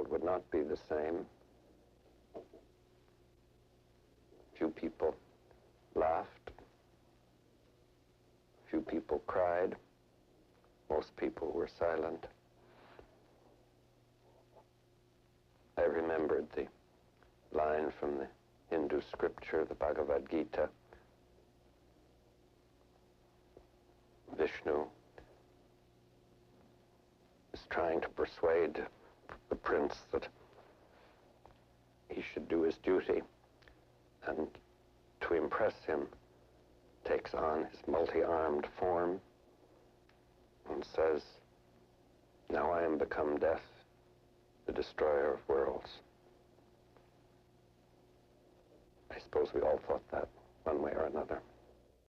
world would not be the same. Few people laughed. Few people cried. Most people were silent. I remembered the line from the Hindu scripture, the Bhagavad Gita. Vishnu is trying to persuade the prince that he should do his duty and to impress him takes on his multi-armed form and says, now I am become death, the destroyer of worlds. I suppose we all thought that one way or another.